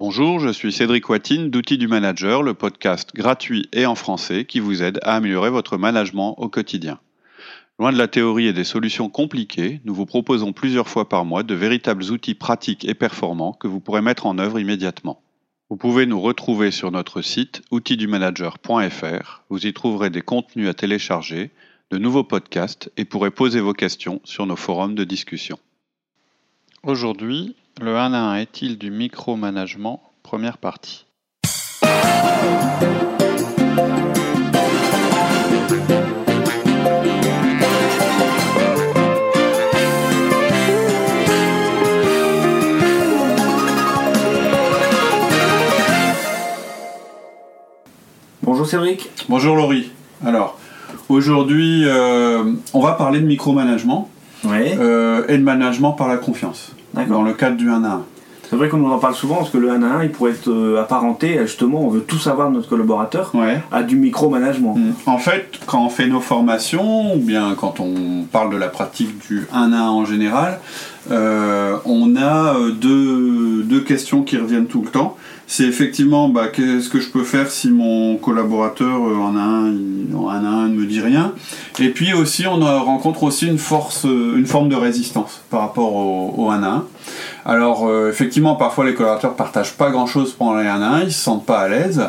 Bonjour, je suis Cédric Watine d'Outils du Manager, le podcast gratuit et en français qui vous aide à améliorer votre management au quotidien. Loin de la théorie et des solutions compliquées, nous vous proposons plusieurs fois par mois de véritables outils pratiques et performants que vous pourrez mettre en œuvre immédiatement. Vous pouvez nous retrouver sur notre site outildumanager.fr. Vous y trouverez des contenus à télécharger, de nouveaux podcasts et pourrez poser vos questions sur nos forums de discussion. Aujourd'hui, le 1 à 1 est-il du micromanagement? Première partie. Bonjour Cédric. Bonjour Laurie. Alors, aujourd'hui, euh, on va parler de micromanagement Ouais. euh, et de management par la confiance. Dans le cadre du 1 à 1. C'est vrai qu'on nous en parle souvent parce que le 1 à 1 il pourrait être euh, apparenté à justement, on veut tout savoir de notre collaborateur, Ouais. à du micromanagement. En fait, quand on fait nos formations, ou bien quand on parle de la pratique du 1 à 1 en général, euh, on a euh, deux, deux questions qui reviennent tout le temps. C'est effectivement, bah, qu'est-ce que je peux faire si mon collaborateur euh, en 1 à 1, il- en 1 à 1 ne me dit rien Et puis aussi, on rencontre aussi une, force, une forme de résistance par rapport au, au 1 à 1. Alors, euh, effectivement, parfois les collaborateurs partagent pas grand-chose pendant les 1 à 1, ils se sentent pas à l'aise.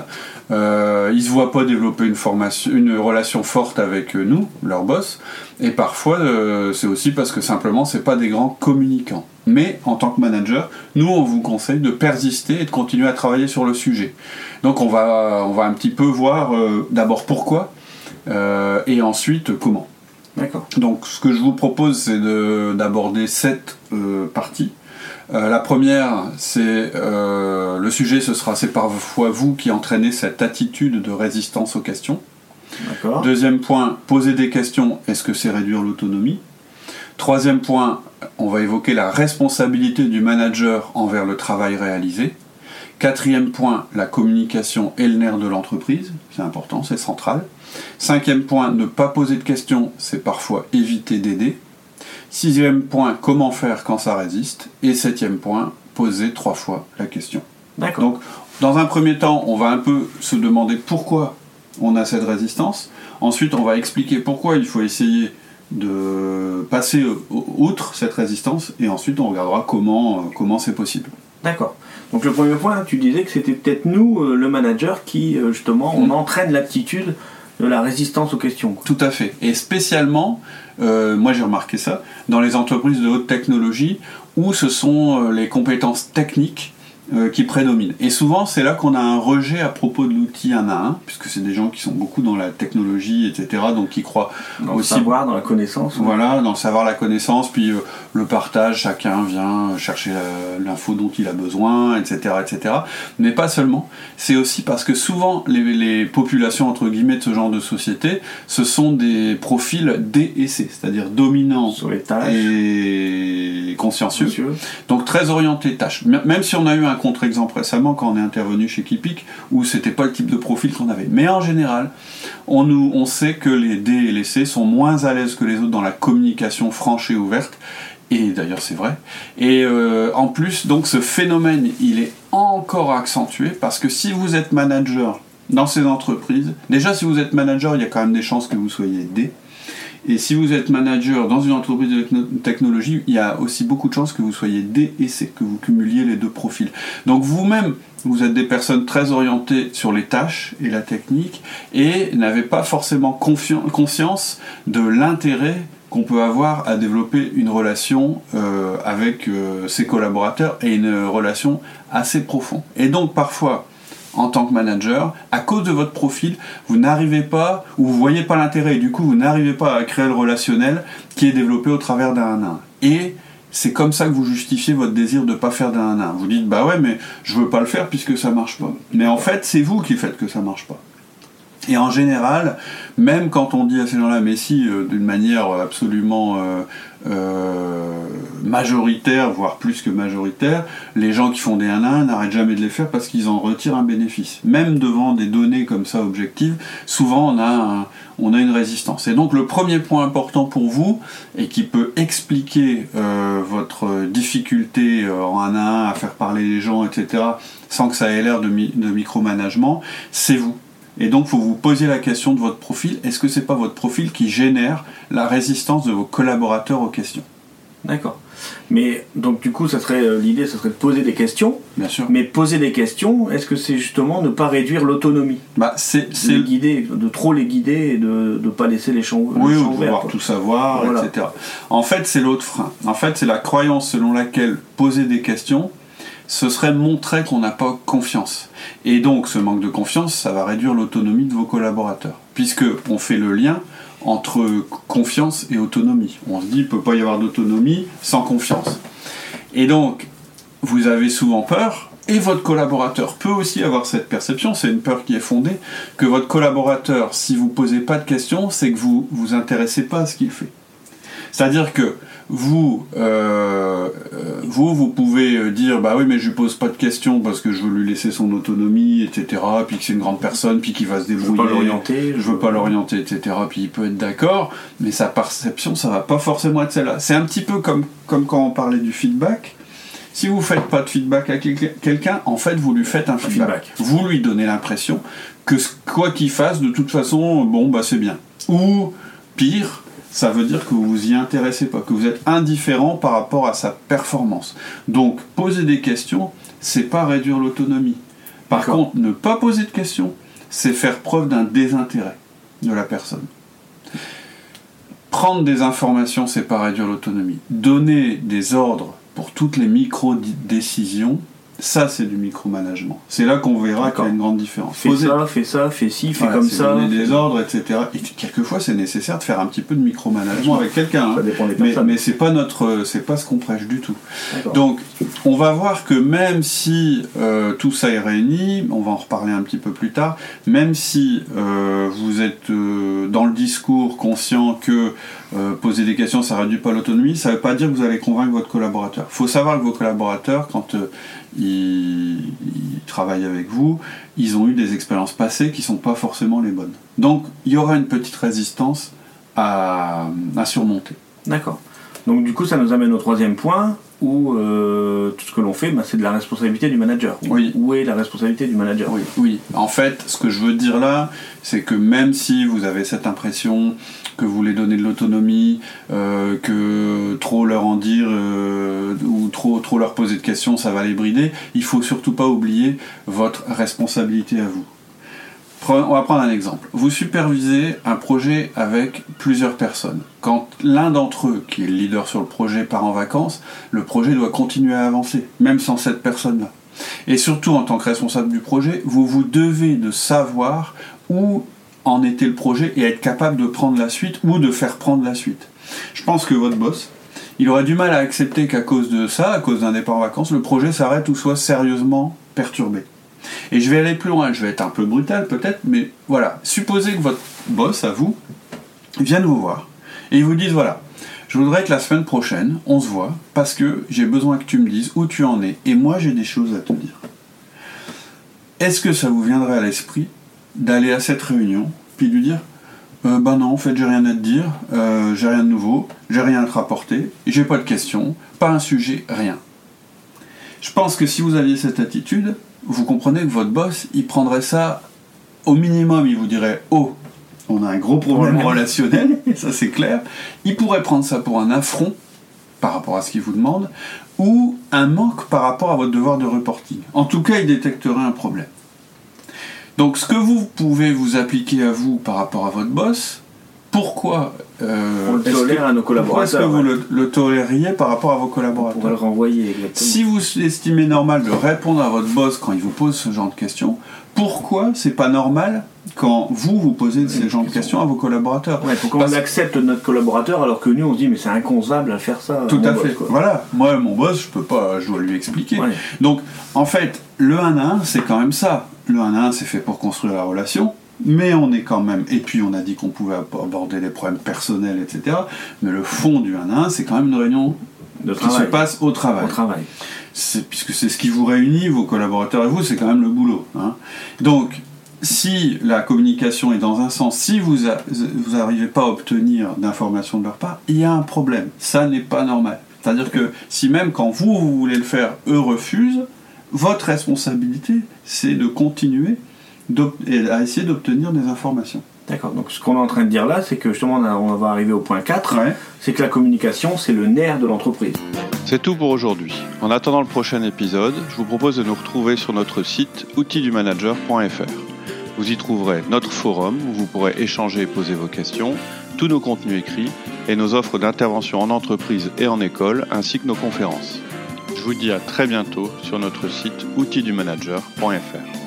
Euh, ils se voient pas développer une formation, une relation forte avec euh, nous, leur boss, et parfois euh, c'est aussi parce que simplement c'est pas des grands communicants. Mais en tant que manager, nous on vous conseille de persister et de continuer à travailler sur le sujet. Donc on va, on va un petit peu voir d'abord pourquoi et ensuite comment. D'accord. Donc ce que je vous propose c'est de- d'aborder sept parties. Euh, la première, c'est euh, le sujet, ce sera c'est parfois vous qui entraînez cette attitude de résistance aux questions. Deuxième point, poser des questions, est-ce que c'est réduire l'autonomie? Troisième point, on va évoquer la responsabilité du manager envers le travail réalisé. Quatrième point, la communication est le nerf de l'entreprise, c'est important, c'est central. Cinquième point, ne pas poser de questions, c'est parfois éviter d'aider. Sixième point, comment faire quand ça résiste. Et septième point, poser trois fois la question. D'accord. Donc, dans un premier temps, on va un peu se demander pourquoi on a cette résistance. Ensuite, on va expliquer pourquoi il faut essayer de passer outre cette résistance. Et ensuite, on regardera comment euh, comment c'est possible. D'accord. Donc le premier point, tu disais que c'était peut-être nous, euh, le manager, qui euh, justement, on Mm. entraîne l'aptitude de la résistance aux questions. Tout à fait. Et spécialement, euh, moi j'ai remarqué ça, dans les entreprises de haute technologie où ce sont euh, les compétences techniques euh, qui prédominent. Et souvent, c'est là qu'on a un rejet à propos de l'outil 1 à 1, puisque c'est des gens qui sont beaucoup dans la technologie, etc., donc qui croient Dans le Aussi- savoir, dans la connaissance. ouais. Voilà, dans le savoir, la connaissance, puis euh, le partage, chacun vient chercher la- l'info dont il a besoin, etc., etc. Mais pas seulement. C'est aussi parce que souvent, les, les populations, entre guillemets, de ce genre de société, ce sont des profils D et C, c'est-à-dire dominants Sur les tâches. et consciencieux. Monsieur. Donc très orienté tâche. M- Même si on a eu un contre-exemple récemment quand on est intervenu chez Kipik, où c'était pas le type de profil qu'on avait. Mais en général, on, sait que les D et les C sont moins à l'aise que les autres dans la communication franche et ouverte. Et d'ailleurs c'est vrai. Et euh, en plus, donc ce phénomène, il est encore accentué parce que si vous êtes manager dans ces entreprises, déjà si vous êtes manager, il y a quand même des chances que vous soyez D. Et si vous êtes manager dans une entreprise de techno- technologie, il y a aussi beaucoup de chances que vous soyez D et C, que vous cumuliez les deux profils. Donc vous-même, vous êtes des personnes très orientées sur les tâches et la technique et n'avez pas forcément conscience de l'intérêt qu'on peut avoir à développer une relation euh, avec euh, ses collaborateurs et une relation assez profonde. Et donc parfois, en tant que manager, à cause de votre profil, vous n'arrivez pas, ou vous voyez pas l'intérêt, et du coup vous n'arrivez pas à créer le relationnel qui est développé au travers d'un 1 Et c'est comme ça que vous justifiez votre désir de ne pas faire d'un 1 Vous dites, bah ouais, mais je veux pas le faire puisque ça marche pas. Mais en fait, c'est vous qui faites que ça marche pas. Et en général, même quand on dit à ces gens-là, mais si, euh, d'une manière absolument euh, euh, majoritaire, voire plus que majoritaire, les gens qui font des 1 à 1 n'arrêtent jamais de les faire parce qu'ils en retirent un bénéfice. Même devant des données comme ça objectives, souvent on a, on a une résistance. Et donc le premier point important pour vous, et qui peut expliquer votre difficulté en 1 à 1 à faire parler les gens, etc., sans que ça ait l'air de, de micromanagement, c'est vous. Et donc, faut vous poser la question de votre profil. Est-ce que c'est pas votre profil qui génère la résistance de vos collaborateurs aux questions? D'accord. Mais donc du coup, ça serait euh, l'idée, ça serait de poser des questions. Bien sûr. Mais poser des questions, est-ce que c'est justement ne pas réduire l'autonomie? Bah, c'est, les guider, de trop les guider et de ne pas laisser les champs, oui, ou de vouloir tout savoir, Voilà. etc. En fait, c'est l'autre frein. En fait, c'est la croyance selon laquelle poser des questions, ce serait montrer qu'on n'a pas confiance. Et donc, ce manque de confiance, ça va réduire l'autonomie de vos collaborateurs. Puisque on fait le lien entre confiance et autonomie. On se dit, il ne peut pas y avoir d'autonomie sans confiance. Et donc, vous avez souvent peur, et votre collaborateur peut aussi avoir cette perception, c'est une peur qui est fondée, que votre collaborateur, si vous posez pas de questions, c'est que vous vous intéressez pas à ce qu'il fait. C'est-à-dire que vous, euh, euh, vous, vous pouvez euh, dire, bah oui, mais je lui pose pas de questions parce que je veux lui laisser son autonomie, etc., puis que c'est une grande personne, puis qu'il va se Je débrouiller veux pas l'orienter. je veux pas l'orienter, etc. Puis il peut être d'accord, mais sa perception, ça va pas forcément être celle-là. C'est un petit peu comme, comme quand on parlait du feedback. Si vous faites pas de feedback à quel- quelqu'un, en fait, vous lui faites un feedback. feedback. Vous lui donnez l'impression que quoi qu'il fasse, de toute façon, bon, bah c'est bien. Ou pire, ça veut dire que vous vous y intéressez pas, que vous êtes indifférent par rapport à sa performance. Donc, poser des questions, c'est pas réduire l'autonomie. Par contre, ne pas poser de questions, c'est faire preuve d'un désintérêt de la personne. Prendre des informations, c'est pas réduire l'autonomie. Donner des ordres pour toutes les micro-décisions, ça c'est du micromanagement. C'est là qu'on verra qu'il y a une grande différence. Fais Poser- ça, fais ça, fais ci, fais voilà, comme ça. donner des ordres, etc. Et quelquefois c'est nécessaire de faire un petit peu de micromanagement avec quelqu'un. hein. Ça dépend des Mais, personnes. mais c'est pas notre, c'est pas ce qu'on prêche du tout. Donc, on va voir que même si euh, tout ça est réuni, on va en reparler un petit peu plus tard, même si euh, vous êtes euh, dans le discours conscient que poser des questions, ça réduit pas l'autonomie, ça ne veut pas dire que vous allez convaincre votre collaborateur. Il faut savoir que vos collaborateurs, quand ils, travaillent avec vous, ils ont eu des expériences passées qui sont pas forcément les bonnes. Donc, il y aura une petite résistance à, à surmonter. D'accord. Donc du coup, ça nous amène au troisième point où euh, tout ce que l'on fait, bah, c'est de la responsabilité du manager. Où- Oui. Où est la responsabilité du manager? Oui, oui. En fait, ce que je veux dire là, c'est que même si vous avez cette impression que vous voulez donner de l'autonomie, euh, que trop leur en dire euh, ou trop, trop leur poser de questions, ça va les brider, il faut surtout pas oublier votre responsabilité à vous. On va prendre un exemple. Vous supervisez un projet avec plusieurs personnes. Quand l'un d'entre eux, qui est le leader sur le projet, part en vacances, le projet doit continuer à avancer, même sans cette personne-là. Et surtout, en tant que responsable du projet, vous vous devez de savoir où en était le projet et être capable de prendre la suite ou de faire prendre la suite. Je pense que votre boss, il aurait du mal à accepter qu'à cause de ça, à cause d'un départ en vacances, le projet s'arrête ou soit sérieusement perturbé. Et je vais aller plus loin, je vais être un peu brutal peut-être, mais voilà, supposez que votre boss, à vous, vienne vous voir et il vous dise voilà, je voudrais que la semaine prochaine, on se voit parce que j'ai besoin que tu me dises où tu en es et moi j'ai des choses à te dire. Est-ce que ça vous viendrait à l'esprit d'aller à cette réunion puis de lui dire ben non, en fait, j'ai rien à te dire, euh, j'ai rien de nouveau, j'ai rien à te rapporter, j'ai pas de questions, pas un sujet, rien. Je pense que si vous aviez cette attitude, vous comprenez que votre boss, il prendrait ça au minimum, il vous dirait Oh, on a un gros problème relationnel, ça c'est clair. Il pourrait prendre ça pour un affront par rapport à ce qu'il vous demande, ou un manque par rapport à votre devoir de reporting. En tout cas, il détecterait un problème. Donc, ce que vous pouvez vous appliquer à vous par rapport à votre boss, pourquoi euh, On le est-ce que- tolère à nos pourquoi est-ce que collaborateurs. vous le, le tolériez par rapport à vos On pourrait le collaborateurs renvoyer exactement. Si vous estimez normal de répondre à votre boss quand il vous pose ce genre de questions, pourquoi c'est pas normal quand vous vous posez ce genre de questions à vos collaborateurs Ouais, pourquoi Parce- on accepte notre collaborateur alors que nous on se dit mais c'est inconcevable à faire ça. Tout à boss, fait. quoi. Voilà, moi mon boss, je peux pas, je dois lui expliquer. Ouais. Donc, en fait, le 1 à 1, c'est quand même ça. Le 1 à 1, c'est fait pour construire la relation. Mais on est quand même. Et puis on a dit qu'on pouvait aborder les problèmes personnels, etc. Mais le fond du 1 à 1, c'est quand même une réunion De qui se passe au travail. Au travail. Puisque c'est ce qui vous réunit, vos collaborateurs et vous, c'est quand même le boulot. hein. Donc, si la communication est dans un sens, si vous n'arrivez pas à obtenir d'informations de leur part, il y a un problème. Ça n'est pas normal. C'est-à-dire que si même quand vous, vous voulez le faire, eux refusent, votre responsabilité, c'est de continuer et à essayer d'obtenir des informations. D'accord. Donc ce qu'on est en train de dire là, c'est que justement on, a- on va arriver au point 4, Ouais. c'est que la communication, c'est le nerf de l'entreprise. C'est tout pour aujourd'hui. En attendant le prochain épisode, je vous propose de nous retrouver sur notre site outildumanager.fr. Vous y trouverez notre forum où vous pourrez échanger et poser vos questions, tous nos contenus écrits et nos offres d'intervention en entreprise et en école, ainsi que nos conférences. Je vous dis à très bientôt sur notre site outildumanager.fr.